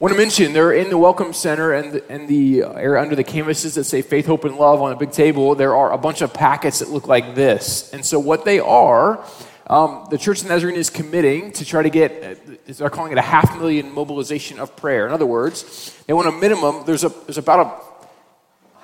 want to mention they're in the welcome center and and the area under the canvases that say faith hope and love on a big table there are a bunch of packets that look like this and so what they are um, the church of nazarene is committing to try to get they're calling it a half million mobilization of prayer in other words they want a minimum there's a there's about a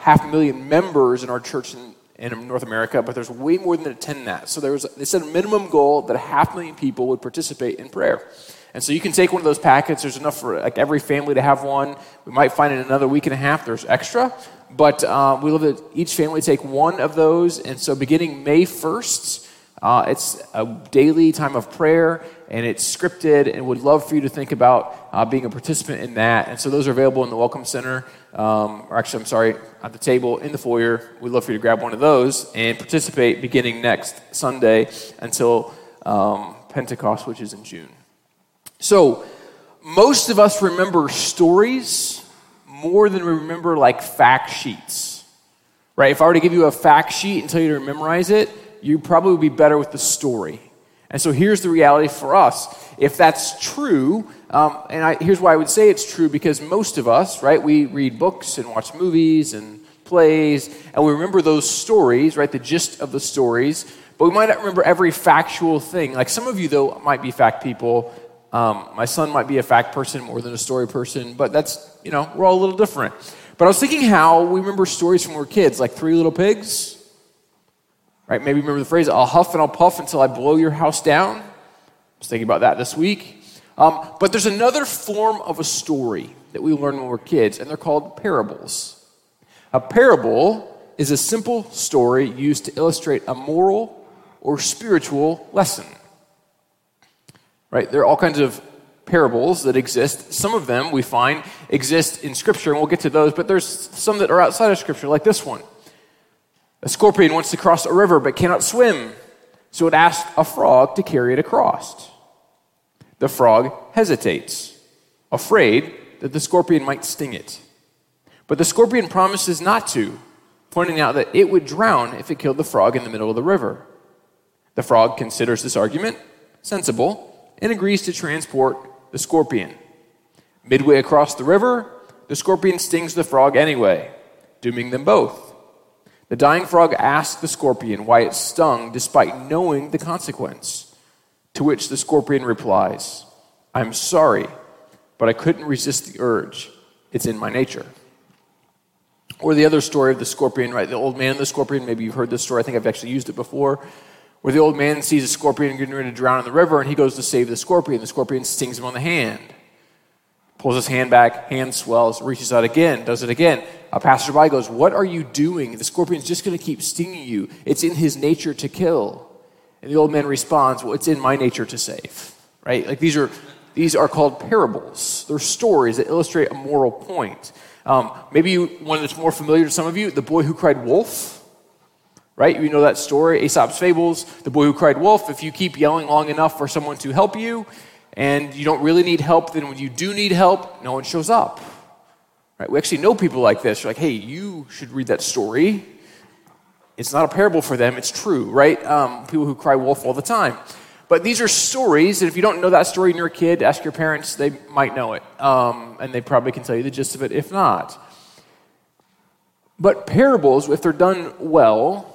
half million members in our church in, in North America, but there's way more than 10 that. So there was, they set a minimum goal that a half million people would participate in prayer. And so you can take one of those packets. There's enough for like every family to have one. We might find in another week and a half there's extra, but uh, we love that each family take one of those. And so beginning May 1st, uh, it's a daily time of prayer and it's scripted and would love for you to think about uh, being a participant in that. And so those are available in the Welcome Center, um, or actually, I'm sorry, at the table in the foyer. We'd love for you to grab one of those and participate beginning next Sunday until um, Pentecost, which is in June. So, most of us remember stories more than we remember like fact sheets. Right? If I were to give you a fact sheet and tell you to memorize it, you probably would be better with the story. And so here's the reality for us. If that's true, um, and I, here's why I would say it's true because most of us, right, we read books and watch movies and plays, and we remember those stories, right, the gist of the stories, but we might not remember every factual thing. Like some of you, though, might be fact people. Um, my son might be a fact person more than a story person, but that's, you know, we're all a little different. But I was thinking how we remember stories from when we were kids, like Three Little Pigs. Right? Maybe remember the phrase, I'll huff and I'll puff until I blow your house down. I was thinking about that this week. Um, but there's another form of a story that we learn when we're kids, and they're called parables. A parable is a simple story used to illustrate a moral or spiritual lesson. Right? There are all kinds of parables that exist. Some of them we find exist in Scripture, and we'll get to those, but there's some that are outside of Scripture, like this one. A scorpion wants to cross a river but cannot swim, so it asks a frog to carry it across. The frog hesitates, afraid that the scorpion might sting it. But the scorpion promises not to, pointing out that it would drown if it killed the frog in the middle of the river. The frog considers this argument sensible and agrees to transport the scorpion. Midway across the river, the scorpion stings the frog anyway, dooming them both. The dying frog asks the scorpion why it stung despite knowing the consequence. To which the scorpion replies, I'm sorry, but I couldn't resist the urge. It's in my nature. Or the other story of the scorpion, right? The old man and the scorpion. Maybe you've heard this story. I think I've actually used it before. Where the old man sees a scorpion getting ready to drown in the river, and he goes to save the scorpion. The scorpion stings him on the hand pulls his hand back, hand swells, reaches out again, does it again. A passerby goes, What are you doing? The scorpion's just going to keep stinging you. It's in his nature to kill. And the old man responds, Well, it's in my nature to save. Right? Like these are these are called parables. They're stories that illustrate a moral point. Um, maybe you, one that's more familiar to some of you, the boy who cried wolf. Right? You know that story, Aesop's fables, the boy who cried wolf. If you keep yelling long enough for someone to help you, and you don't really need help, then when you do need help, no one shows up. Right? We actually know people like this. You're like, hey, you should read that story. It's not a parable for them, it's true, right? Um, people who cry wolf all the time. But these are stories, and if you don't know that story and you're a kid, ask your parents, they might know it. Um, and they probably can tell you the gist of it if not. But parables, if they're done well,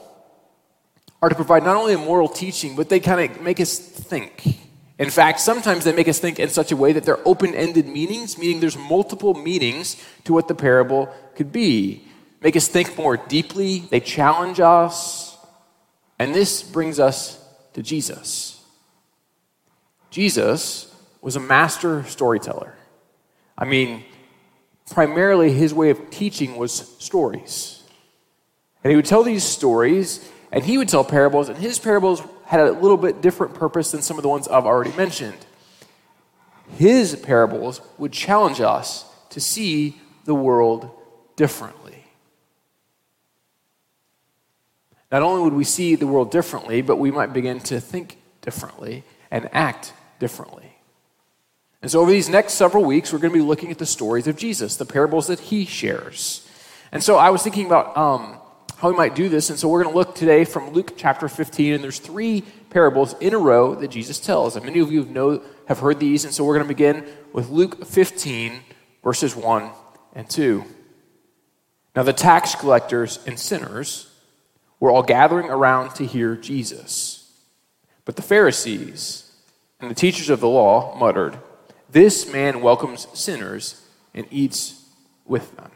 are to provide not only a moral teaching, but they kind of make us think. In fact, sometimes they make us think in such a way that they're open ended meanings, meaning there's multiple meanings to what the parable could be. Make us think more deeply, they challenge us. And this brings us to Jesus. Jesus was a master storyteller. I mean, primarily his way of teaching was stories. And he would tell these stories, and he would tell parables, and his parables had a little bit different purpose than some of the ones I've already mentioned. His parables would challenge us to see the world differently. Not only would we see the world differently, but we might begin to think differently and act differently. And so, over these next several weeks, we're going to be looking at the stories of Jesus, the parables that he shares. And so, I was thinking about um, how we might do this. And so we're going to look today from Luke chapter 15, and there's three parables in a row that Jesus tells. And many of you have, know, have heard these, and so we're going to begin with Luke 15, verses 1 and 2. Now, the tax collectors and sinners were all gathering around to hear Jesus. But the Pharisees and the teachers of the law muttered, This man welcomes sinners and eats with them.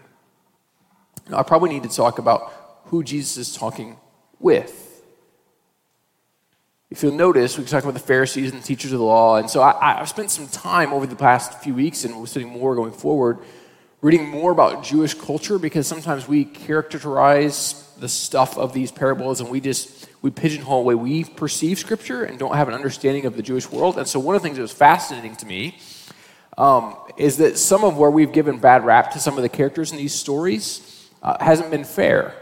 Now, I probably need to talk about who Jesus is talking with. If you'll notice, we talk about the Pharisees and the teachers of the law. And so I, have spent some time over the past few weeks, and we're studying more going forward, reading more about Jewish culture because sometimes we characterize the stuff of these parables and we just we pigeonhole the way we perceive Scripture and don't have an understanding of the Jewish world. And so one of the things that was fascinating to me um, is that some of where we've given bad rap to some of the characters in these stories uh, hasn't been fair.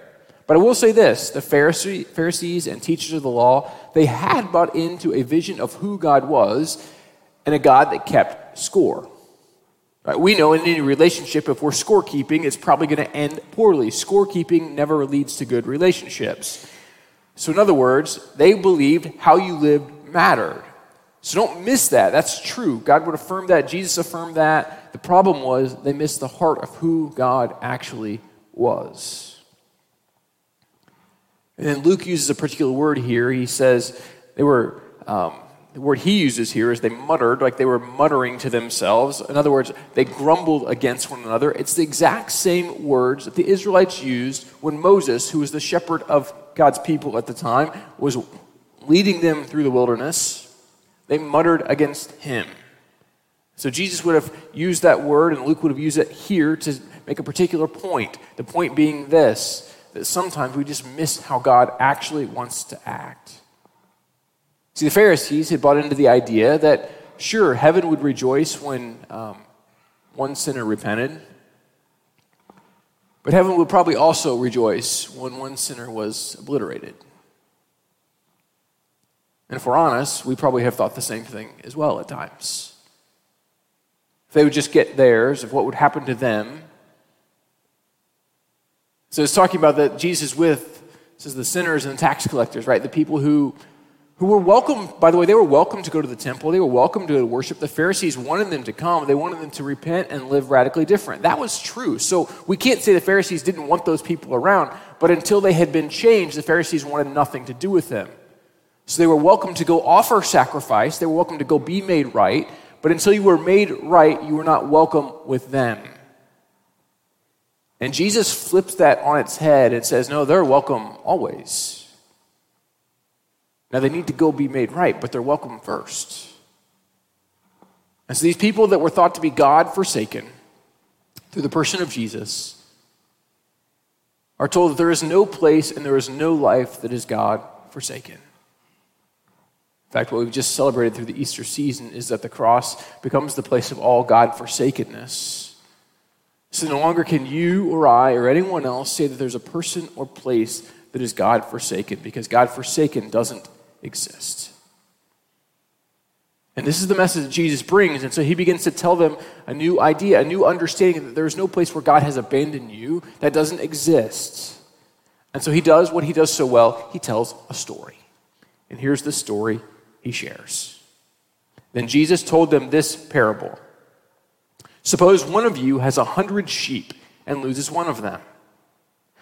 But I will say this the Pharisee, Pharisees and teachers of the law, they had bought into a vision of who God was and a God that kept score. Right? We know in any relationship, if we're scorekeeping, it's probably going to end poorly. Scorekeeping never leads to good relationships. So, in other words, they believed how you lived mattered. So, don't miss that. That's true. God would affirm that. Jesus affirmed that. The problem was they missed the heart of who God actually was. And then Luke uses a particular word here. He says they were, um, the word he uses here is they muttered, like they were muttering to themselves. In other words, they grumbled against one another. It's the exact same words that the Israelites used when Moses, who was the shepherd of God's people at the time, was leading them through the wilderness. They muttered against him. So Jesus would have used that word, and Luke would have used it here to make a particular point. The point being this that sometimes we just miss how God actually wants to act. See, the Pharisees had bought into the idea that, sure, heaven would rejoice when um, one sinner repented, but heaven would probably also rejoice when one sinner was obliterated. And if we're honest, we probably have thought the same thing as well at times. If they would just get theirs, of what would happen to them, so it's talking about that Jesus with, says the sinners and the tax collectors, right? The people who, who were welcome, by the way, they were welcome to go to the temple. They were welcome to worship. The Pharisees wanted them to come. They wanted them to repent and live radically different. That was true. So we can't say the Pharisees didn't want those people around, but until they had been changed, the Pharisees wanted nothing to do with them. So they were welcome to go offer sacrifice. They were welcome to go be made right. But until you were made right, you were not welcome with them. And Jesus flips that on its head and says, No, they're welcome always. Now they need to go be made right, but they're welcome first. And so these people that were thought to be God forsaken through the person of Jesus are told that there is no place and there is no life that is God forsaken. In fact, what we've just celebrated through the Easter season is that the cross becomes the place of all God forsakenness. So no longer can you or I or anyone else say that there's a person or place that is God forsaken because God forsaken doesn't exist. And this is the message that Jesus brings. And so he begins to tell them a new idea, a new understanding that there is no place where God has abandoned you that doesn't exist. And so he does what he does so well he tells a story. And here's the story he shares. Then Jesus told them this parable. Suppose one of you has a hundred sheep and loses one of them.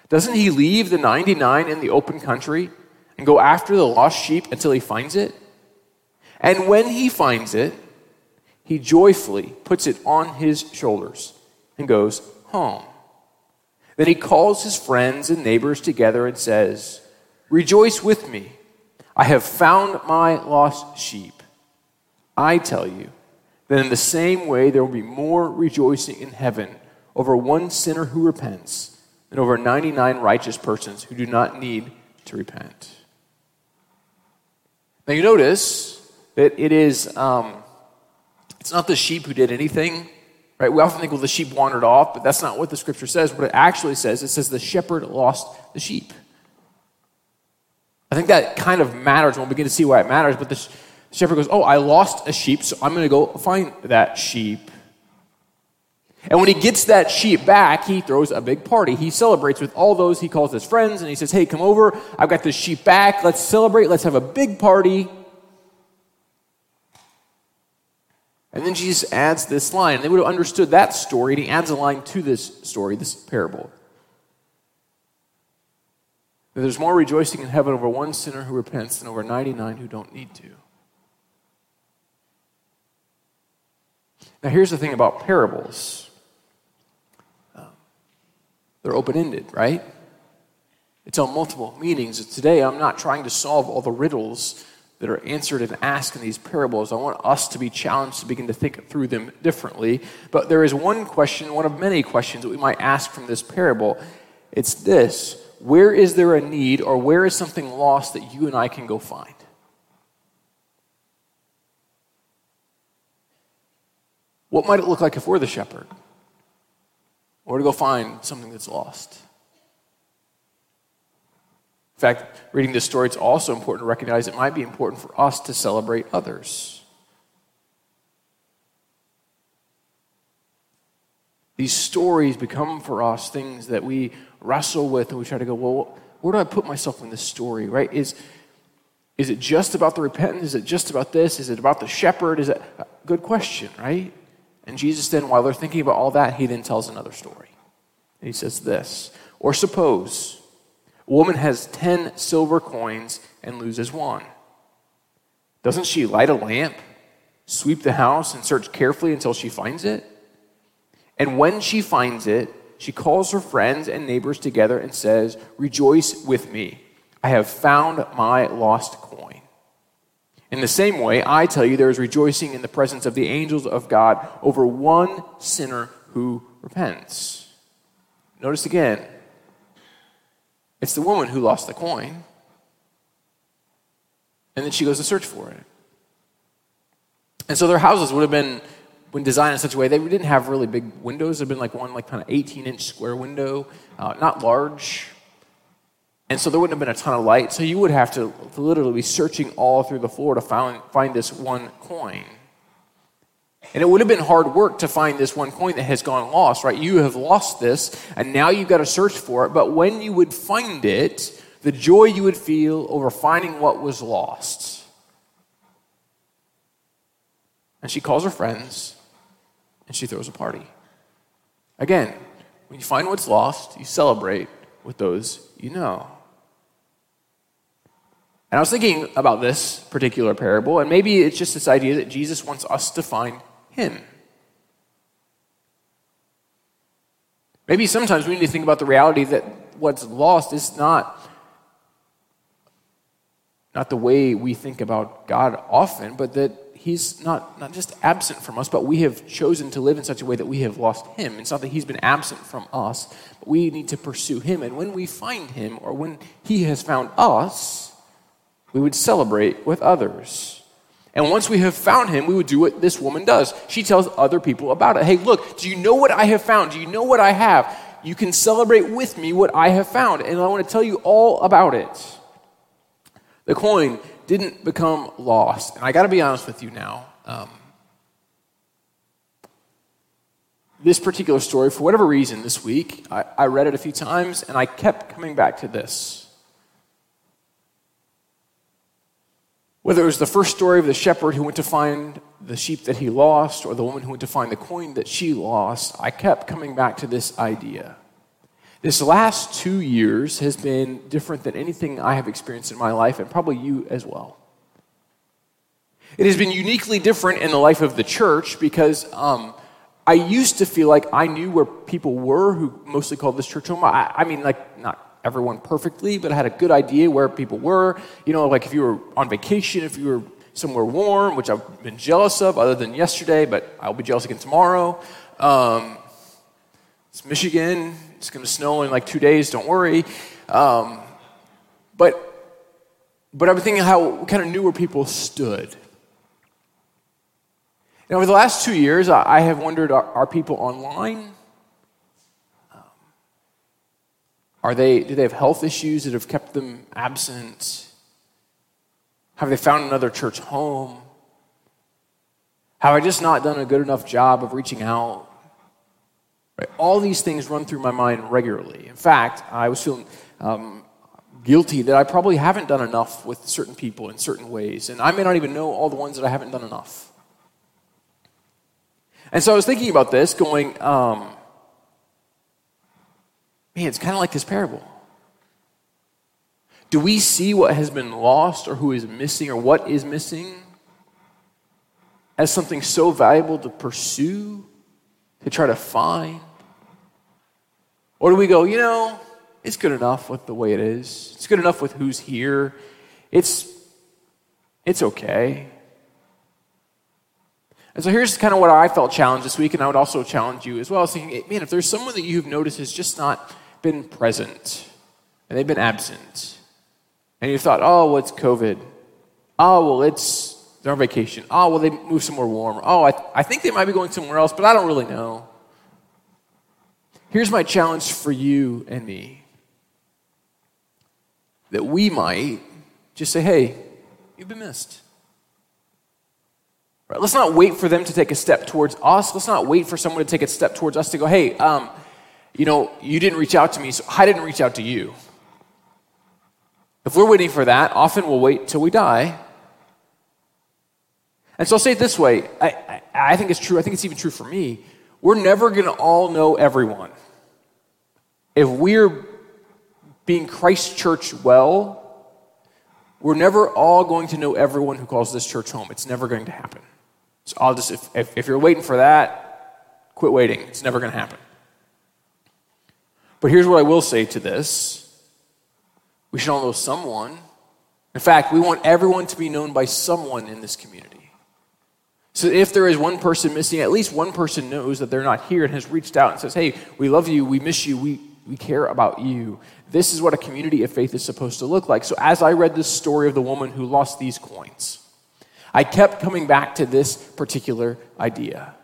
Doesn't he leave the 99 in the open country and go after the lost sheep until he finds it? And when he finds it, he joyfully puts it on his shoulders and goes home. Then he calls his friends and neighbors together and says, Rejoice with me. I have found my lost sheep. I tell you, then in the same way there will be more rejoicing in heaven over one sinner who repents than over 99 righteous persons who do not need to repent. Now you notice that it is, um, it's not the sheep who did anything, right? We often think, well, the sheep wandered off, but that's not what the scripture says. What it actually says, it says the shepherd lost the sheep. I think that kind of matters. We'll begin to see why it matters, but the shepherd goes, Oh, I lost a sheep, so I'm going to go find that sheep. And when he gets that sheep back, he throws a big party. He celebrates with all those he calls his friends, and he says, Hey, come over. I've got this sheep back. Let's celebrate. Let's have a big party. And then Jesus adds this line. They would have understood that story, and he adds a line to this story, this parable. There's more rejoicing in heaven over one sinner who repents than over 99 who don't need to. Now, here's the thing about parables they're open ended, right? It's on multiple meanings. Today, I'm not trying to solve all the riddles that are answered and asked in these parables. I want us to be challenged to begin to think through them differently. But there is one question, one of many questions that we might ask from this parable. It's this Where is there a need or where is something lost that you and I can go find? What might it look like if we're the shepherd? Or to go find something that's lost? In fact, reading this story, it's also important to recognize it might be important for us to celebrate others. These stories become for us things that we wrestle with and we try to go, well, where do I put myself in this story, right? Is, is it just about the repentance? Is it just about this? Is it about the shepherd? Is it uh, good question, right? And Jesus then, while they're thinking about all that, he then tells another story. He says this Or suppose a woman has 10 silver coins and loses one. Doesn't she light a lamp, sweep the house, and search carefully until she finds it? And when she finds it, she calls her friends and neighbors together and says, Rejoice with me. I have found my lost coin. In the same way, I tell you, there is rejoicing in the presence of the angels of God over one sinner who repents. Notice again, it's the woman who lost the coin. And then she goes to search for it. And so their houses would have been when designed in such a way they didn't have really big windows. There'd been like one like kind of 18 inch square window, uh, not large. And so there wouldn't have been a ton of light. So you would have to, literally be searching all through the floor to find, find this one coin. And it would have been hard work to find this one coin that has gone lost, right? You have lost this, and now you've got to search for it. But when you would find it, the joy you would feel over finding what was lost. And she calls her friends, and she throws a party. Again, when you find what's lost, you celebrate with those you know. And I was thinking about this particular parable, and maybe it's just this idea that Jesus wants us to find him. Maybe sometimes we need to think about the reality that what's lost is not, not the way we think about God often, but that He's not, not just absent from us, but we have chosen to live in such a way that we have lost Him. It's not that He's been absent from us, but we need to pursue Him. And when we find Him, or when He has found us, we would celebrate with others. And once we have found him, we would do what this woman does. She tells other people about it. Hey, look, do you know what I have found? Do you know what I have? You can celebrate with me what I have found. And I want to tell you all about it. The coin didn't become lost. And I got to be honest with you now. Um, this particular story, for whatever reason, this week, I, I read it a few times and I kept coming back to this. Whether it was the first story of the shepherd who went to find the sheep that he lost or the woman who went to find the coin that she lost, I kept coming back to this idea. This last two years has been different than anything I have experienced in my life, and probably you as well. It has been uniquely different in the life of the church because um, I used to feel like I knew where people were who mostly called this church home. I, I mean, like, everyone perfectly, but I had a good idea where people were. You know, like if you were on vacation, if you were somewhere warm, which I've been jealous of other than yesterday, but I'll be jealous again tomorrow. Um, it's Michigan. It's going to snow in like two days. Don't worry. Um, but but I'm thinking how we kind of knew where people stood. And over the last two years, I have wondered are, are people online? Are they, do they have health issues that have kept them absent? Have they found another church home? Have I just not done a good enough job of reaching out? Right? All these things run through my mind regularly. In fact, I was feeling um, guilty that I probably haven't done enough with certain people in certain ways, and I may not even know all the ones that I haven't done enough. And so I was thinking about this, going, um, man, it's kind of like this parable. Do we see what has been lost or who is missing or what is missing as something so valuable to pursue, to try to find? Or do we go, you know, it's good enough with the way it is. It's good enough with who's here. It's it's okay. And so here's kind of what I felt challenged this week, and I would also challenge you as well. Thinking, man, if there's someone that you've noticed has just not been present, and they've been absent, and you thought, oh, well, it's COVID. Oh, well, it's they're on vacation. Oh, well, they moved somewhere warmer. Oh, I, I think they might be going somewhere else, but I don't really know. Here's my challenge for you and me that we might just say, hey, you've been missed. Right, let's not wait for them to take a step towards us. Let's not wait for someone to take a step towards us to go, hey, um, you know, you didn't reach out to me, so I didn't reach out to you. If we're waiting for that, often we'll wait till we die. And so I'll say it this way I, I, I think it's true. I think it's even true for me. We're never going to all know everyone. If we're being Christ Church well, we're never all going to know everyone who calls this church home. It's never going to happen. So I'll just, if, if, if you're waiting for that, quit waiting. It's never going to happen. But here's what I will say to this we should all know someone. In fact, we want everyone to be known by someone in this community. So if there is one person missing, at least one person knows that they're not here and has reached out and says, Hey, we love you, we miss you, we, we care about you. This is what a community of faith is supposed to look like. So as I read this story of the woman who lost these coins, I kept coming back to this particular idea.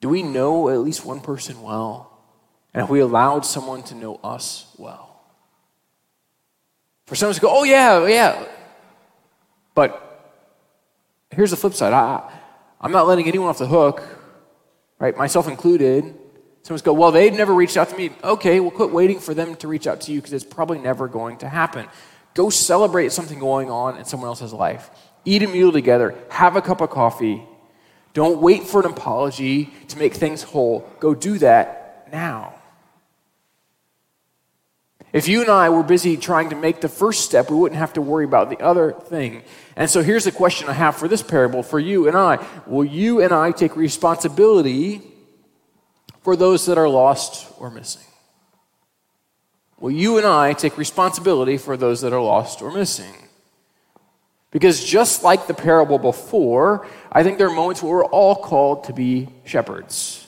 Do we know at least one person well? And have we allowed someone to know us well? For someone to go, oh, yeah, oh, yeah. But here's the flip side I, I'm not letting anyone off the hook, right? Myself included. Someone's go, well, they've never reached out to me. Okay, well, quit waiting for them to reach out to you because it's probably never going to happen. Go celebrate something going on in someone else's life. Eat a meal together. Have a cup of coffee. Don't wait for an apology to make things whole. Go do that now. If you and I were busy trying to make the first step, we wouldn't have to worry about the other thing. And so here's the question I have for this parable for you and I. Will you and I take responsibility for those that are lost or missing? Will you and I take responsibility for those that are lost or missing? Because just like the parable before, I think there are moments where we're all called to be shepherds.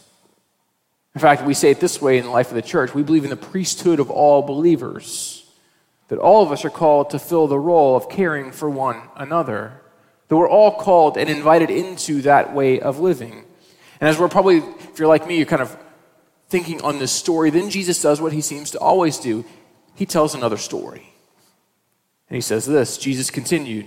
In fact, we say it this way in the life of the church we believe in the priesthood of all believers, that all of us are called to fill the role of caring for one another, that we're all called and invited into that way of living. And as we're probably, if you're like me, you're kind of thinking on this story, then Jesus does what he seems to always do he tells another story. And he says this Jesus continued.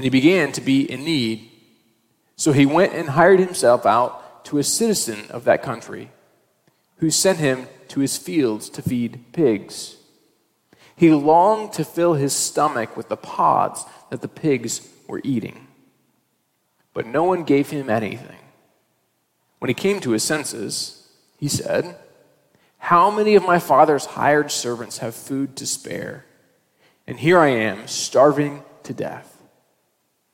and he began to be in need. So he went and hired himself out to a citizen of that country, who sent him to his fields to feed pigs. He longed to fill his stomach with the pods that the pigs were eating, but no one gave him anything. When he came to his senses, he said, How many of my father's hired servants have food to spare? And here I am, starving to death.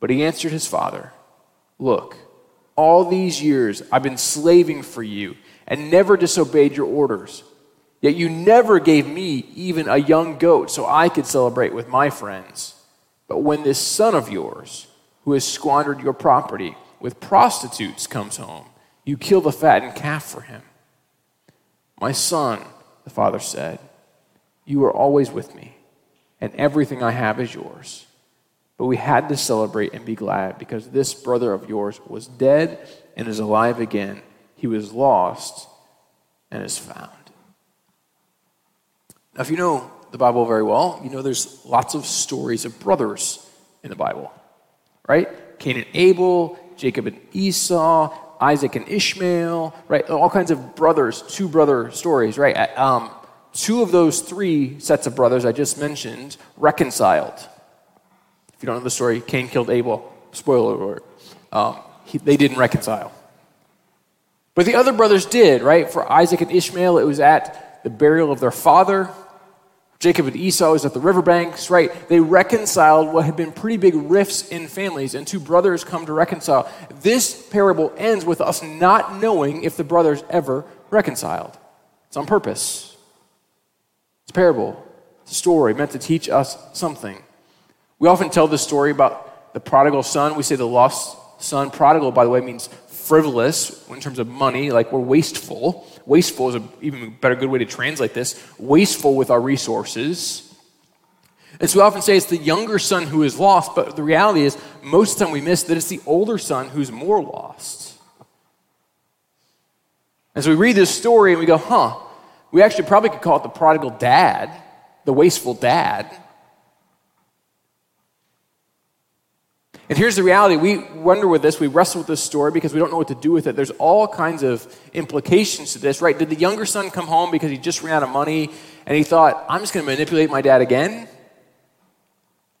But he answered his father, Look, all these years I've been slaving for you and never disobeyed your orders. Yet you never gave me even a young goat so I could celebrate with my friends. But when this son of yours, who has squandered your property with prostitutes, comes home, you kill the fattened calf for him. My son, the father said, you are always with me, and everything I have is yours. But we had to celebrate and be glad because this brother of yours was dead and is alive again. He was lost and is found. Now, if you know the Bible very well, you know there's lots of stories of brothers in the Bible, right? Cain and Abel, Jacob and Esau, Isaac and Ishmael, right? All kinds of brothers, two brother stories, right? Um, two of those three sets of brothers I just mentioned reconciled if you don't know the story, Cain killed Abel. Spoiler alert. Um, he, they didn't reconcile. But the other brothers did, right? For Isaac and Ishmael, it was at the burial of their father. Jacob and Esau was at the riverbanks, right? They reconciled what had been pretty big rifts in families, and two brothers come to reconcile. This parable ends with us not knowing if the brothers ever reconciled. It's on purpose. It's a parable, it's a story meant to teach us something. We often tell the story about the prodigal son. We say the lost son. Prodigal, by the way, means frivolous in terms of money, like we're wasteful. Wasteful is an even better good way to translate this. Wasteful with our resources. And so we often say it's the younger son who is lost, but the reality is, most of the time we miss that it's the older son who's more lost. And so we read this story and we go, huh, we actually probably could call it the prodigal dad, the wasteful dad. And here's the reality we wonder with this, we wrestle with this story because we don't know what to do with it. There's all kinds of implications to this, right? Did the younger son come home because he just ran out of money and he thought, I'm just going to manipulate my dad again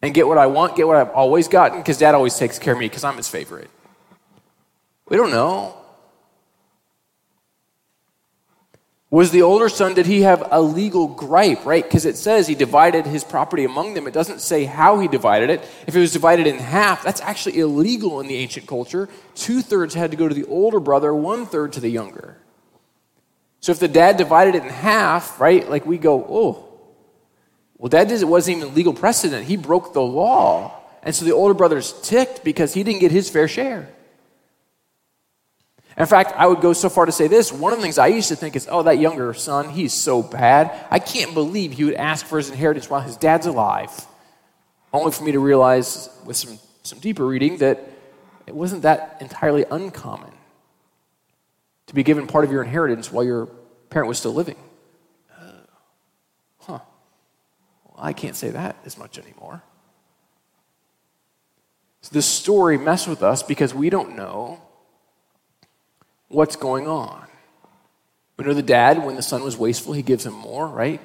and get what I want, get what I've always gotten because dad always takes care of me because I'm his favorite? We don't know. Was the older son, did he have a legal gripe, right? Because it says he divided his property among them. It doesn't say how he divided it. If it was divided in half, that's actually illegal in the ancient culture. Two thirds had to go to the older brother, one third to the younger. So if the dad divided it in half, right, like we go, oh, well, that wasn't even legal precedent. He broke the law. And so the older brother's ticked because he didn't get his fair share. In fact, I would go so far to say this one of the things I used to think is, oh, that younger son, he's so bad. I can't believe he would ask for his inheritance while his dad's alive. Only for me to realize with some, some deeper reading that it wasn't that entirely uncommon to be given part of your inheritance while your parent was still living. Uh, huh. Well, I can't say that as much anymore. So this story messes with us because we don't know what's going on. We know the dad, when the son was wasteful, he gives him more, right?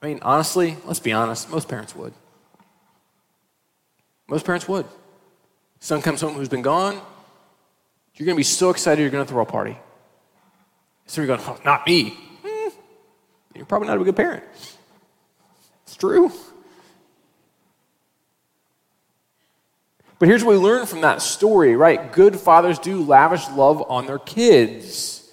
I mean, honestly, let's be honest, most parents would. Most parents would. Son comes home who's been gone, you're going to be so excited you're going to throw a party. So you're going, oh, not me. Hmm. You're probably not a good parent. It's true. But here's what we learn from that story, right? Good fathers do lavish love on their kids.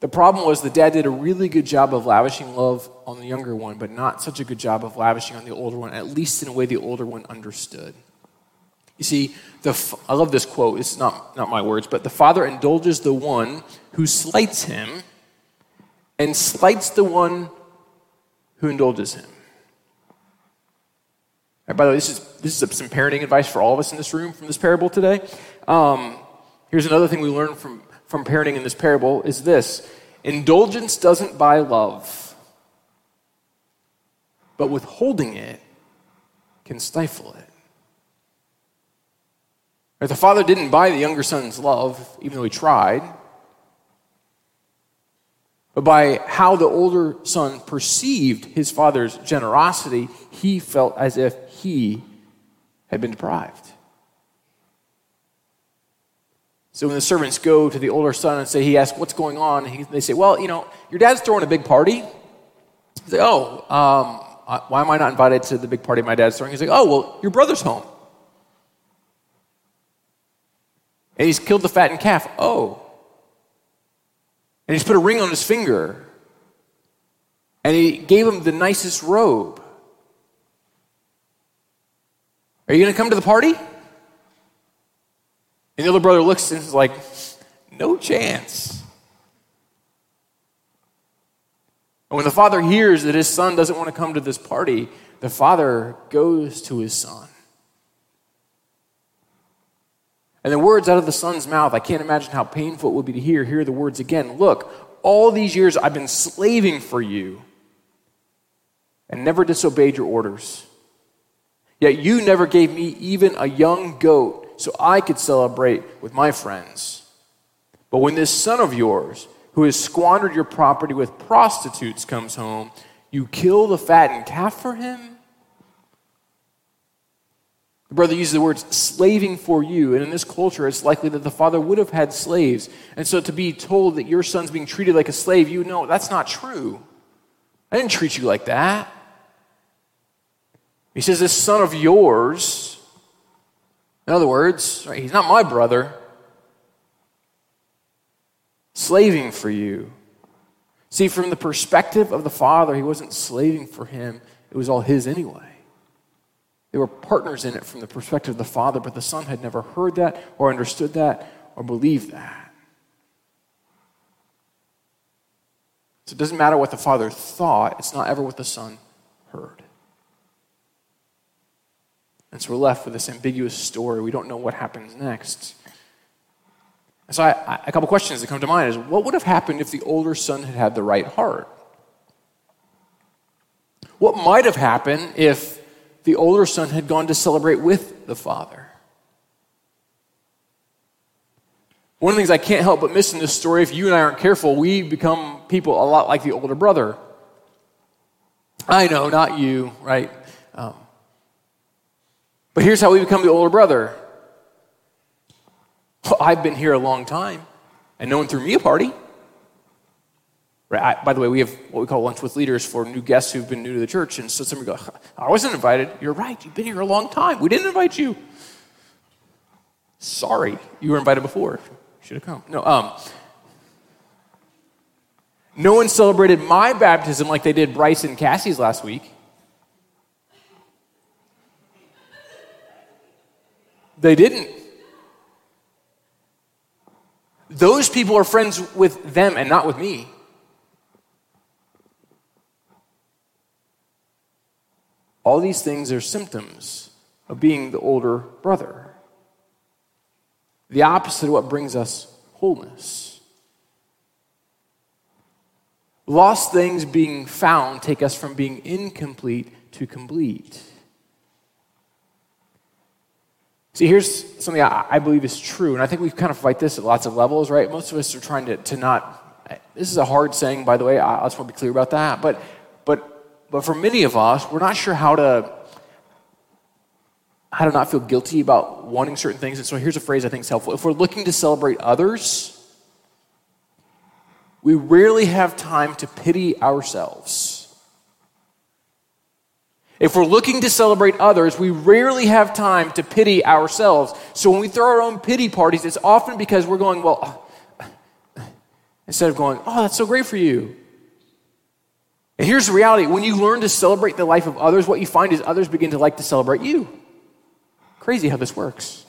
The problem was the dad did a really good job of lavishing love on the younger one, but not such a good job of lavishing on the older one, at least in a way the older one understood. You see, the, I love this quote. It's not, not my words, but the father indulges the one who slights him and slights the one who indulges him. By the way, this is, this is some parenting advice for all of us in this room from this parable today. Um, here's another thing we learn from, from parenting in this parable is this. Indulgence doesn't buy love, but withholding it can stifle it. Right, the father didn't buy the younger son's love, even though he tried but by how the older son perceived his father's generosity, he felt as if he had been deprived. So when the servants go to the older son and say, he asks, what's going on? He, they say, well, you know, your dad's throwing a big party. He's like, oh, um, why am I not invited to the big party my dad's throwing? He's like, oh, well, your brother's home. And he's killed the fattened calf. Oh, and he's put a ring on his finger. And he gave him the nicest robe. Are you going to come to the party? And the other brother looks and is like, No chance. And when the father hears that his son doesn't want to come to this party, the father goes to his son. And the words out of the son's mouth, I can't imagine how painful it would be to hear. Hear the words again Look, all these years I've been slaving for you and never disobeyed your orders. Yet you never gave me even a young goat so I could celebrate with my friends. But when this son of yours, who has squandered your property with prostitutes, comes home, you kill the fattened calf for him? The brother uses the words slaving for you, and in this culture, it's likely that the father would have had slaves. And so to be told that your son's being treated like a slave, you know that's not true. I didn't treat you like that. He says, This son of yours, in other words, right, he's not my brother, slaving for you. See, from the perspective of the father, he wasn't slaving for him, it was all his anyway. They were partners in it from the perspective of the father, but the son had never heard that or understood that or believed that. So it doesn't matter what the father thought, it's not ever what the son heard. And so we're left with this ambiguous story. We don't know what happens next. And so I, I, a couple questions that come to mind is what would have happened if the older son had had the right heart? What might have happened if the older son had gone to celebrate with the father. One of the things I can't help but miss in this story, if you and I aren't careful, we become people a lot like the older brother. I know, not you, right? Um, but here's how we become the older brother. Well, I've been here a long time, and no one threw me a party. Right? I, by the way, we have what we call lunch with leaders for new guests who've been new to the church. And so somebody go, I wasn't invited. You're right. You've been here a long time. We didn't invite you. Sorry. You were invited before. Should have come. No, um, no one celebrated my baptism like they did Bryce and Cassie's last week. They didn't. Those people are friends with them and not with me. All these things are symptoms of being the older brother. The opposite of what brings us wholeness. Lost things being found take us from being incomplete to complete. See, here's something I, believe is true, and I think we kind of fight this at lots of levels, right? Most of us are trying to, to not. This is a hard saying, by the way. I, I just want to be clear about that. But, but for many of us, we're not sure how to how to not feel guilty about wanting certain things. And so here's a phrase I think is helpful. If we're looking to celebrate others, we rarely have time to pity ourselves. If we're looking to celebrate others, we rarely have time to pity ourselves. So when we throw our own pity parties, it's often because we're going, well, instead of going, oh, that's so great for you. And here's the reality when you learn to celebrate the life of others, what you find is others begin to like to celebrate you. crazy how this works.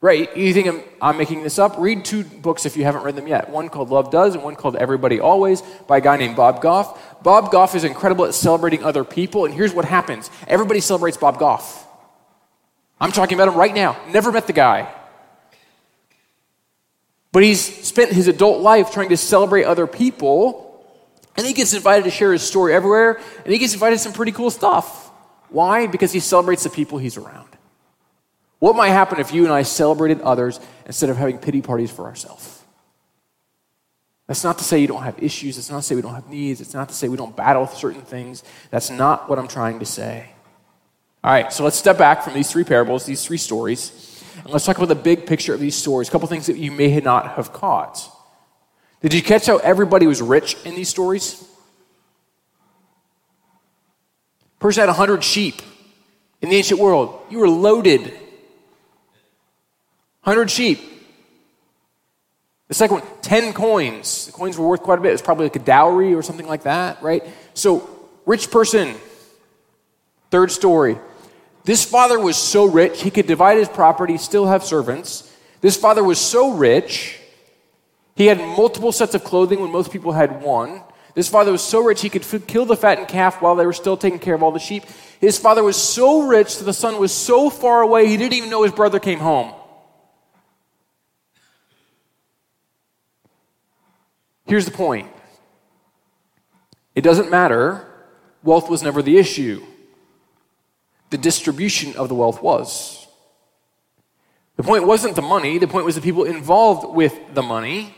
Right? You think I'm, I'm, making this up? Read two books if you haven't read them yet. One called Love Does and one called Everybody Always by a guy named Bob Goff. Bob Goff is incredible at celebrating other people, and here's what happens everybody celebrates Bob Goff. I'm talking about him right now. Never met the guy. But he's spent his adult life trying to celebrate other people, and he gets invited to share his story everywhere, and he gets invited to some pretty cool stuff. Why? Because he celebrates the people he's around. What might happen if you and I celebrated others instead of having pity parties for ourselves? That's not to say you don't have issues. It's not to say we don't have needs. It's not to say we don't battle certain things. That's not what I'm trying to say. All right, so let's step back from these three parables, these three stories, and let's talk about the big picture of these stories. A couple things that you may not have caught. Did you catch how everybody was rich in these stories? Person had 100 sheep in the ancient world. You were loaded. 100 sheep. The second one, 10 coins. The coins were worth quite a bit. It's probably like a dowry or something like that, right? So, rich person. Third story. This father was so rich, he could divide his property, still have servants. This father was so rich, he had multiple sets of clothing when most people had one. This father was so rich, he could kill the fattened calf while they were still taking care of all the sheep. His father was so rich that the son was so far away, he didn't even know his brother came home. Here's the point it doesn't matter, wealth was never the issue the distribution of the wealth was. The point wasn't the money, the point was the people involved with the money.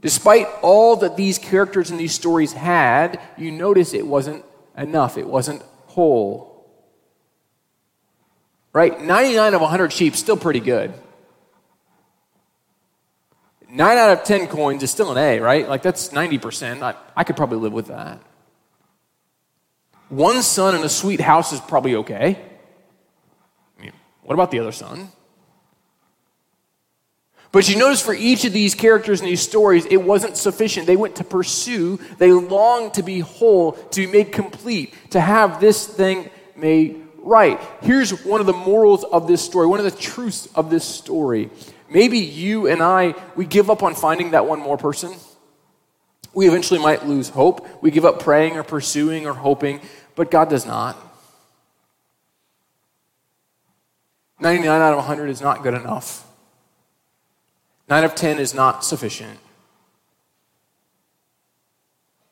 Despite all that these characters in these stories had, you notice it wasn't enough, it wasn't whole. Right? 99 of 100 sheep, still pretty good. 9 out of 10 coins is still an A, right? Like that's 90%. I, I could probably live with that. One son in a sweet house is probably okay. I mean, what about the other son? But you notice for each of these characters in these stories, it wasn't sufficient. They went to pursue, they longed to be whole, to be made complete, to have this thing made right. Here's one of the morals of this story, one of the truths of this story. Maybe you and I, we give up on finding that one more person. We eventually might lose hope. We give up praying or pursuing or hoping but God does not. 99 out of 100 is not good enough. 9 of 10 is not sufficient.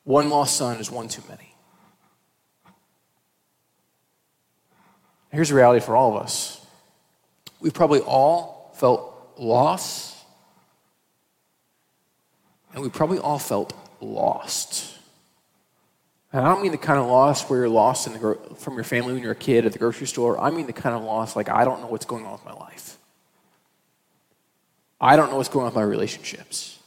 One lost son is one too many. Here's the reality for all of us we've probably all felt loss, and we probably all felt lost. And I don't mean the kind of loss where you're lost the, from your family when you're a kid at the grocery store. I mean the kind of loss like I don't know what's going on with my life. I don't know what's going on with my relationships.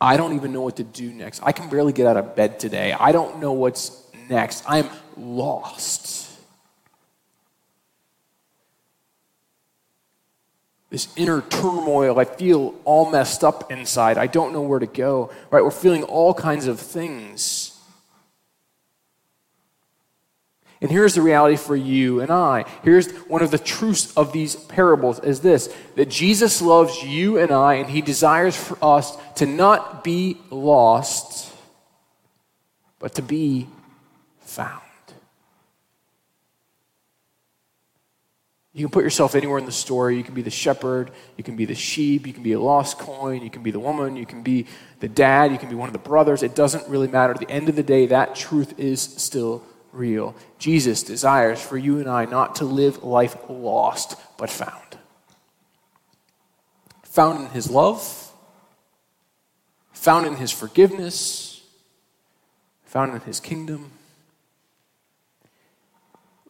I don't even know what to do next. I can barely get out of bed today. I don't know what's next. I'm lost. This inner turmoil, I feel all messed up inside. I don't know where to go. Right? We're feeling all kinds of things. And here's the reality for you and I. Here's one of the truths of these parables is this that Jesus loves you and I and he desires for us to not be lost but to be found. You can put yourself anywhere in the story. You can be the shepherd, you can be the sheep, you can be a lost coin, you can be the woman, you can be the dad, you can be one of the brothers. It doesn't really matter. At the end of the day, that truth is still real. Jesus desires for you and I not to live life lost, but found. Found in his love, found in his forgiveness, found in his kingdom.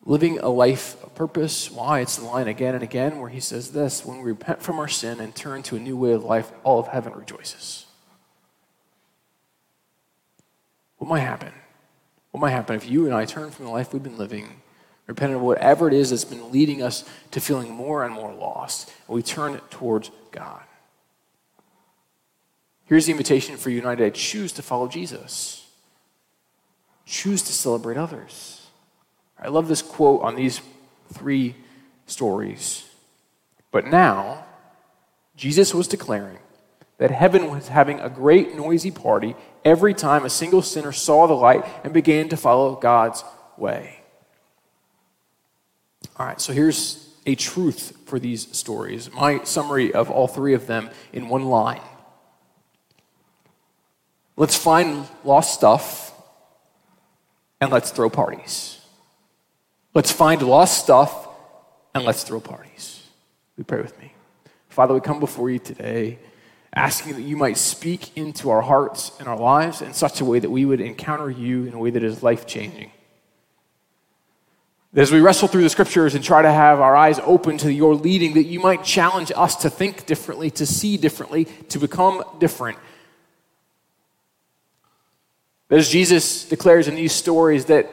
Living a life of purpose. Why? It's the line again and again where he says this when we repent from our sin and turn to a new way of life, all of heaven rejoices. What might happen? What might happen if you and I turn from the life we've been living, repent of whatever it is that's been leading us to feeling more and more lost, and we turn towards God? Here's the invitation for you and I choose to follow Jesus. Choose to celebrate others. I love this quote on these three stories. But now, Jesus was declaring that heaven was having a great noisy party every time a single sinner saw the light and began to follow God's way. All right, so here's a truth for these stories. My summary of all three of them in one line. Let's find lost stuff and let's throw parties. Let's find lost stuff and let's throw parties. We pray with me. Father, we come before you today asking that you might speak into our hearts and our lives in such a way that we would encounter you in a way that is life changing. As we wrestle through the scriptures and try to have our eyes open to your leading, that you might challenge us to think differently, to see differently, to become different. As Jesus declares in these stories that,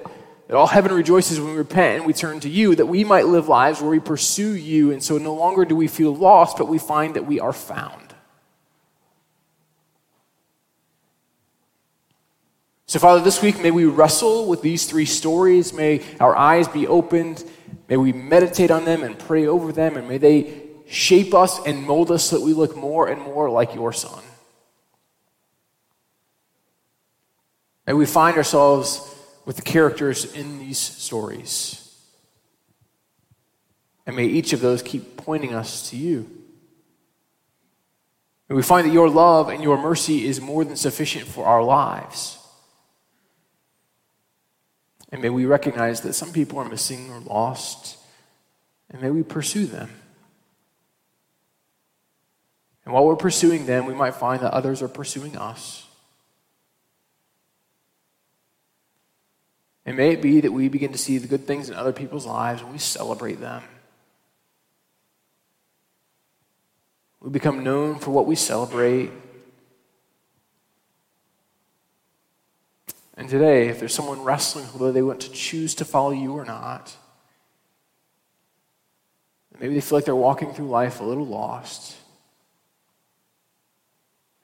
that all heaven rejoices when we repent and we turn to you, that we might live lives where we pursue you, and so no longer do we feel lost, but we find that we are found. So, Father, this week may we wrestle with these three stories. May our eyes be opened. May we meditate on them and pray over them. And may they shape us and mold us so that we look more and more like your Son. May we find ourselves with the characters in these stories. And may each of those keep pointing us to you. May we find that your love and your mercy is more than sufficient for our lives. And may we recognize that some people are missing or lost, and may we pursue them. And while we're pursuing them, we might find that others are pursuing us. And may it be that we begin to see the good things in other people's lives and we celebrate them. We become known for what we celebrate And today, if there's someone wrestling whether they want to choose to follow you or not, maybe they feel like they're walking through life a little lost.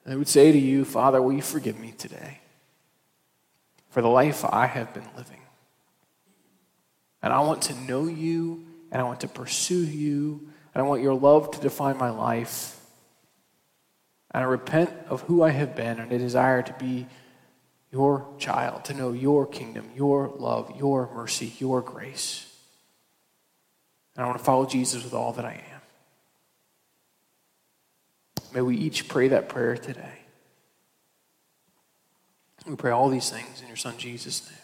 And I would say to you, Father, will you forgive me today for the life I have been living? And I want to know you, and I want to pursue you, and I want your love to define my life. And I repent of who I have been, and I desire to be your child, to know your kingdom, your love, your mercy, your grace. And I want to follow Jesus with all that I am. May we each pray that prayer today. We pray all these things in your Son Jesus' name.